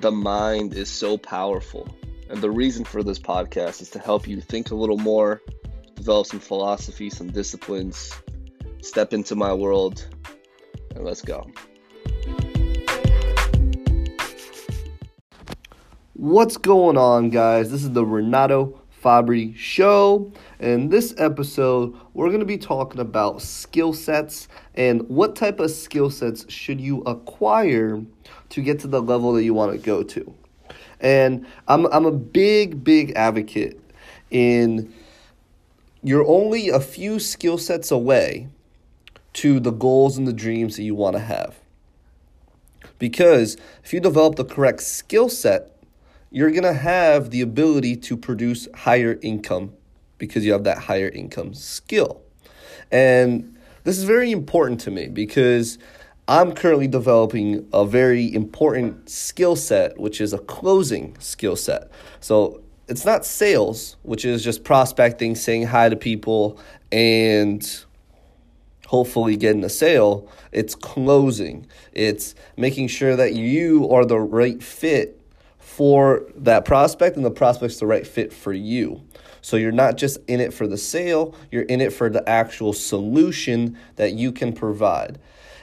the mind is so powerful. And the reason for this podcast is to help you think a little more, develop some philosophy, some disciplines, step into my world, and let's go. What's going on, guys? This is the Renato Fabri Show. In this episode, we're going to be talking about skill sets and what type of skill sets should you acquire to get to the level that you want to go to. And I'm, I'm a big, big advocate in you're only a few skill sets away to the goals and the dreams that you want to have. Because if you develop the correct skill set, you're going to have the ability to produce higher income because you have that higher income skill. And this is very important to me because I'm currently developing a very important skill set, which is a closing skill set. So it's not sales, which is just prospecting, saying hi to people, and hopefully getting a sale. It's closing, it's making sure that you are the right fit for that prospect and the prospect's the right fit for you. So you're not just in it for the sale, you're in it for the actual solution that you can provide.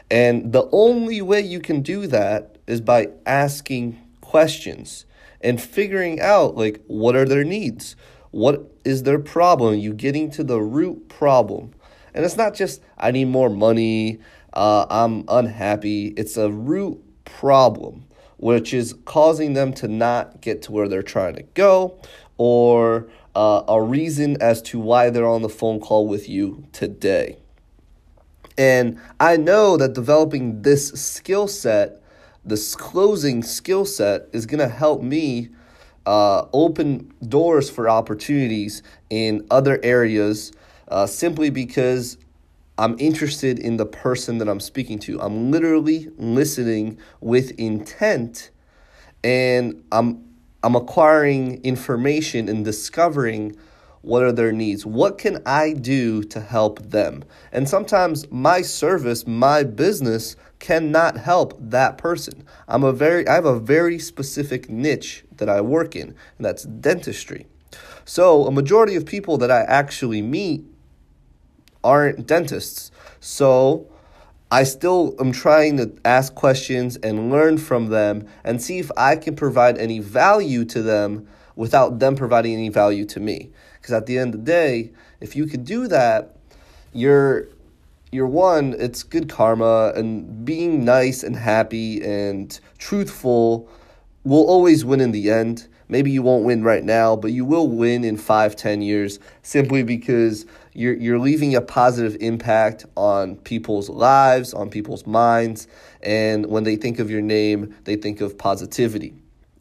And the only way you can do that is by asking questions and figuring out like what are their needs? What is their problem? You getting to the root problem. And it's not just I need more money, uh, I'm unhappy. It's a root problem, which is causing them to not get to where they're trying to go or uh, a reason as to why they're on the phone call with you today. And I know that developing this skill set, this closing skill set, is going to help me uh, open doors for opportunities in other areas uh, simply because I'm interested in the person that I'm speaking to. I'm literally listening with intent and I'm I'm acquiring information and discovering what are their needs? What can I do to help them? And sometimes my service, my business cannot help that person. I'm a very I have a very specific niche that I work in, and that's dentistry. So, a majority of people that I actually meet aren't dentists. So, I still am trying to ask questions and learn from them and see if I can provide any value to them without them providing any value to me. Because at the end of the day, if you could do that, you're you're one, it's good karma, and being nice and happy and truthful will always win in the end. Maybe you won't win right now, but you will win in five, ten years simply because you're you're leaving a positive impact on people's lives, on people's minds, and when they think of your name, they think of positivity.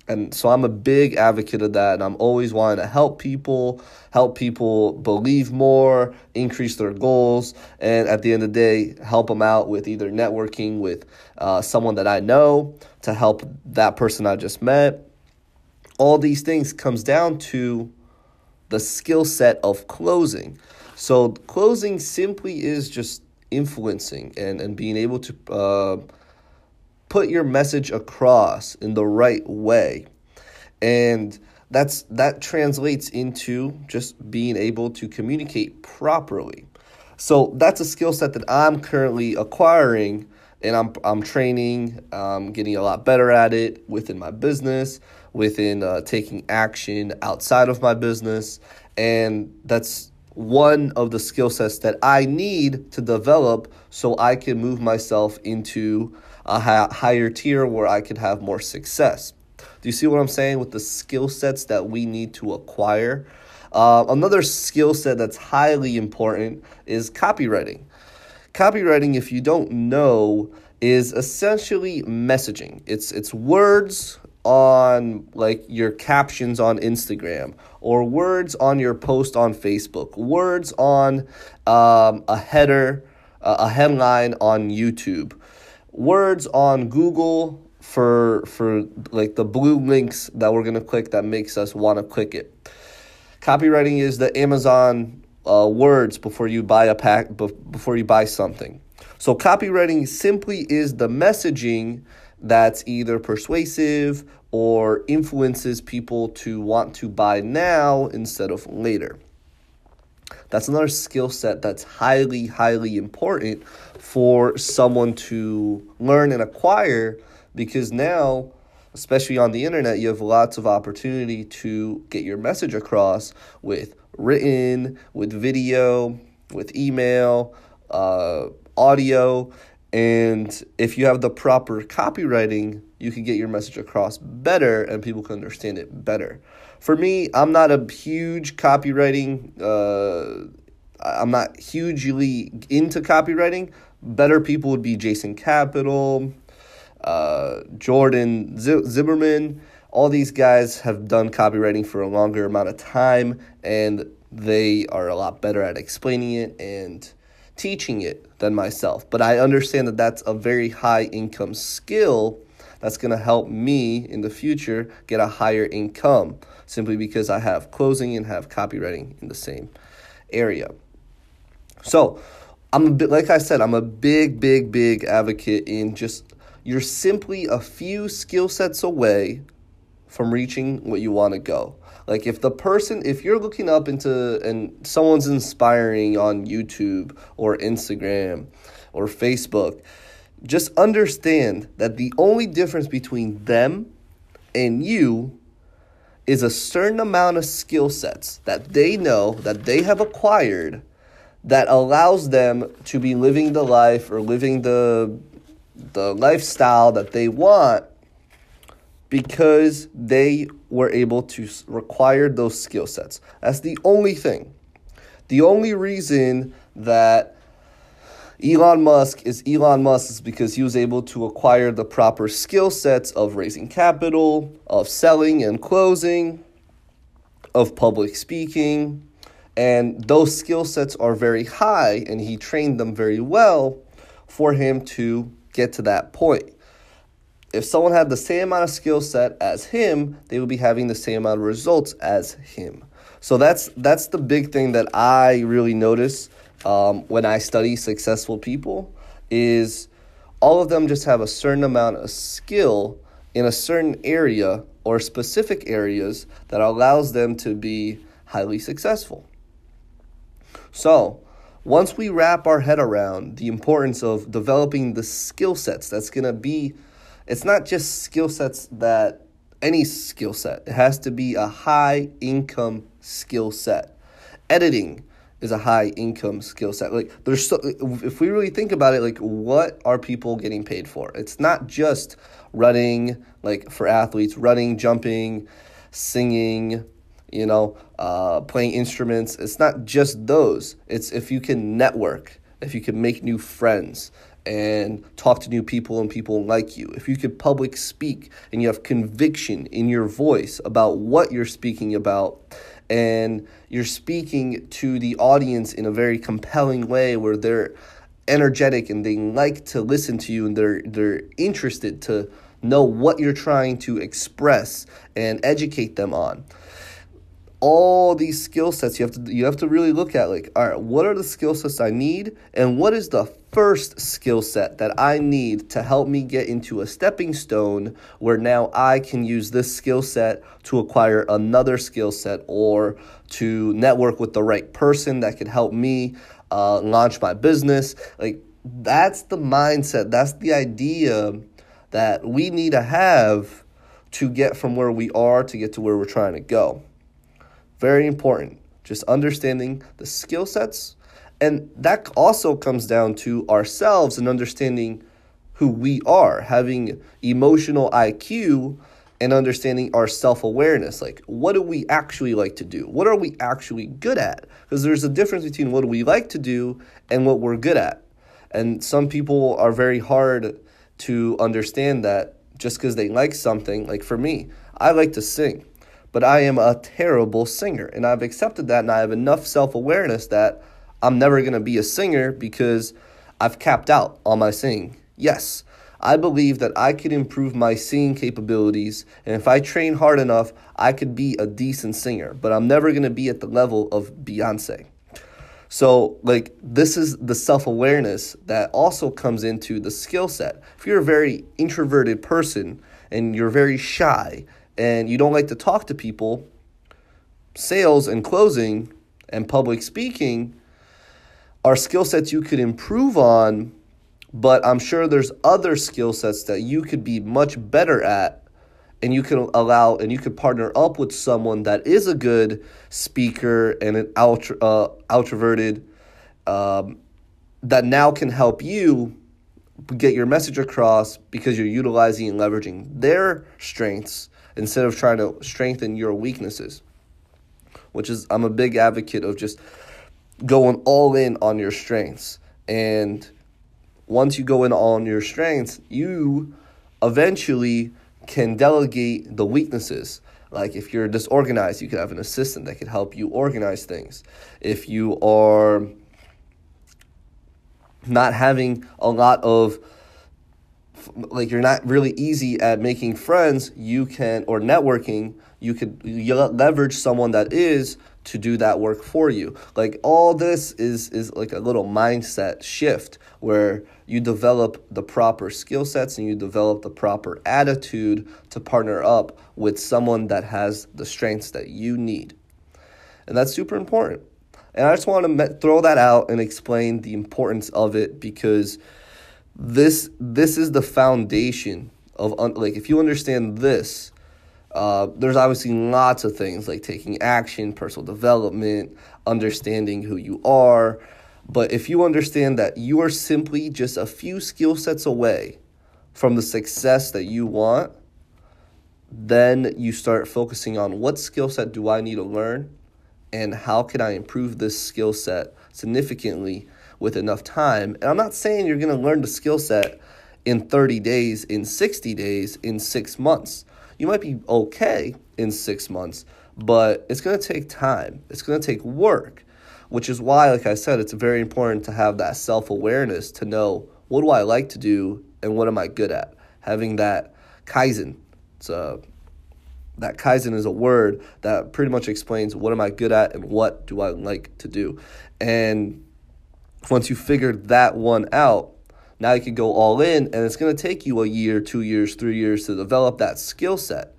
And so I'm a big advocate of that. And I'm always wanting to help people, help people believe more, increase their goals, and at the end of the day, help them out with either networking with uh, someone that I know to help that person I just met. All these things comes down to the skill set of closing. So closing simply is just influencing and, and being able to uh, put your message across in the right way. And that's that translates into just being able to communicate properly. So that's a skill set that I'm currently acquiring and I'm I'm training, um, getting a lot better at it within my business, within uh, taking action outside of my business, and that's one of the skill sets that I need to develop so I can move myself into a higher tier where I could have more success. Do you see what I'm saying with the skill sets that we need to acquire? Uh, another skill set that's highly important is copywriting. Copywriting, if you don't know, is essentially messaging. It's it's words on like your captions on Instagram or words on your post on Facebook, words on um, a header, uh, a headline on YouTube words on Google for for like the blue links that we're gonna click that makes us want to click it. Copywriting is the Amazon uh, words before you buy a pack before you buy something. So copywriting simply is the messaging that's either persuasive or influences people to want to buy now instead of later. That's another skill set that's highly, highly important for someone to learn and acquire because now, especially on the internet, you have lots of opportunity to get your message across with written, with video, with email, uh, audio. And if you have the proper copywriting, you can get your message across better and people can understand it better. For me, I'm not a huge copywriting, uh, I'm not hugely into copywriting. Better people would be Jason Capital, uh, Jordan Z- Zimmerman. All these guys have done copywriting for a longer amount of time and they are a lot better at explaining it and teaching it than myself. But I understand that that's a very high income skill that's going to help me in the future get a higher income simply because I have closing and have copywriting in the same area. So, I'm a bit like I said, I'm a big big big advocate in just you're simply a few skill sets away from reaching what you want to go. Like if the person, if you're looking up into and someone's inspiring on YouTube or Instagram or Facebook, just understand that the only difference between them and you is a certain amount of skill sets that they know that they have acquired that allows them to be living the life or living the the lifestyle that they want because they were able to require those skill sets. That's the only thing. The only reason that Elon Musk is Elon Musk is because he was able to acquire the proper skill sets of raising capital, of selling and closing, of public speaking, and those skill sets are very high and he trained them very well for him to get to that point if someone had the same amount of skill set as him, they would be having the same amount of results as him. So that's that's the big thing that I really notice um, when I study successful people is all of them just have a certain amount of skill in a certain area or specific areas that allows them to be highly successful. So, once we wrap our head around the importance of developing the skill sets that's going to be it's not just skill sets that any skill set. It has to be a high income skill set. Editing is a high income skill set. Like there's so, if we really think about it, like what are people getting paid for? It's not just running like for athletes, running, jumping, singing, you know, uh, playing instruments. It's not just those. It's if you can network, if you can make new friends, and talk to new people and people like you, if you could public speak and you have conviction in your voice about what you're speaking about, and you're speaking to the audience in a very compelling way where they're energetic and they like to listen to you and they're they're interested to know what you're trying to express and educate them on. All these skill sets you have to you have to really look at like all right what are the skill sets i need and what is the first skill set that i need to help me get into a stepping stone where now i can use this skill set to acquire another skill set or to network with the right person that could help me uh, launch my business like that's the mindset that's the idea that we need to have to get from where we are to get to where we're trying to go very important. Just understanding the skill sets. And that also comes down to ourselves and understanding who we are, having emotional IQ and understanding our self awareness. Like, what do we actually like to do? What are we actually good at? Because there's a difference between what we like to do and what we're good at. And some people are very hard to understand that just because they like something. Like for me, I like to sing but I am a terrible singer. And I've accepted that and I have enough self awareness that I'm never going to be a singer because I've capped out on my singing. Yes, I believe that I could improve my singing capabilities, and if I train hard enough, I could be a decent singer, but I'm never going to be at the level of Beyonce. So, like, this is the self awareness that also comes into the skill set. If you're a very introverted person and you're very shy and you don't like to talk to people, sales and closing and public speaking are skill sets you could improve on, but I'm sure there's other skill sets that you could be much better at and you can allow and you could partner up with someone that is a good speaker and an ultra uh, outroverted um, that now can help you get your message across because you're utilizing and leveraging their strengths instead of trying to strengthen your weaknesses which is I'm a big advocate of just going all in on your strengths and once you go in on your strengths you eventually can delegate the weaknesses. Like if you're disorganized, you could have an assistant that could help you organize things. If you are not having a lot of like you're not really easy at making friends, you can or networking, you could leverage someone that is to do that work for you. Like all this is is like a little mindset shift where you develop the proper skill sets and you develop the proper attitude to partner up with someone that has the strengths that you need. And that's super important. And I just want to throw that out and explain the importance of it because this this is the foundation of like if you understand this uh, there's obviously lots of things like taking action, personal development, understanding who you are. But if you understand that you are simply just a few skill sets away from the success that you want, then you start focusing on what skill set do I need to learn and how can I improve this skill set significantly with enough time. And I'm not saying you're going to learn the skill set in 30 days, in 60 days, in six months you might be okay in six months, but it's going to take time. It's going to take work, which is why, like I said, it's very important to have that self awareness to know what do I like to do and what am I good at. Having that kaizen. It's a, that kaizen is a word that pretty much explains what am I good at and what do I like to do. And once you figure that one out, now you can go all in, and it's going to take you a year, two years, three years to develop that skill set.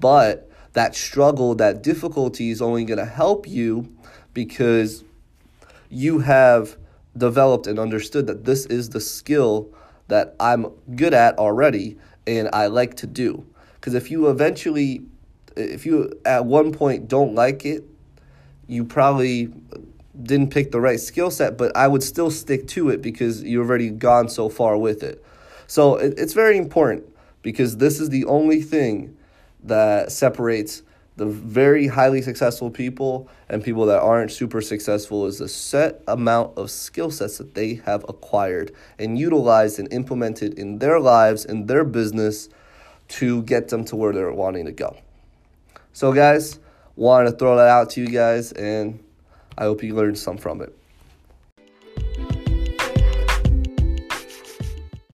But that struggle, that difficulty is only going to help you because you have developed and understood that this is the skill that I'm good at already and I like to do. Because if you eventually, if you at one point don't like it, you probably didn't pick the right skill set, but I would still stick to it because you've already gone so far with it. So it, it's very important because this is the only thing that separates the very highly successful people and people that aren't super successful is the set amount of skill sets that they have acquired and utilized and implemented in their lives and their business to get them to where they're wanting to go. So guys, wanted to throw that out to you guys and I hope you learned some from it.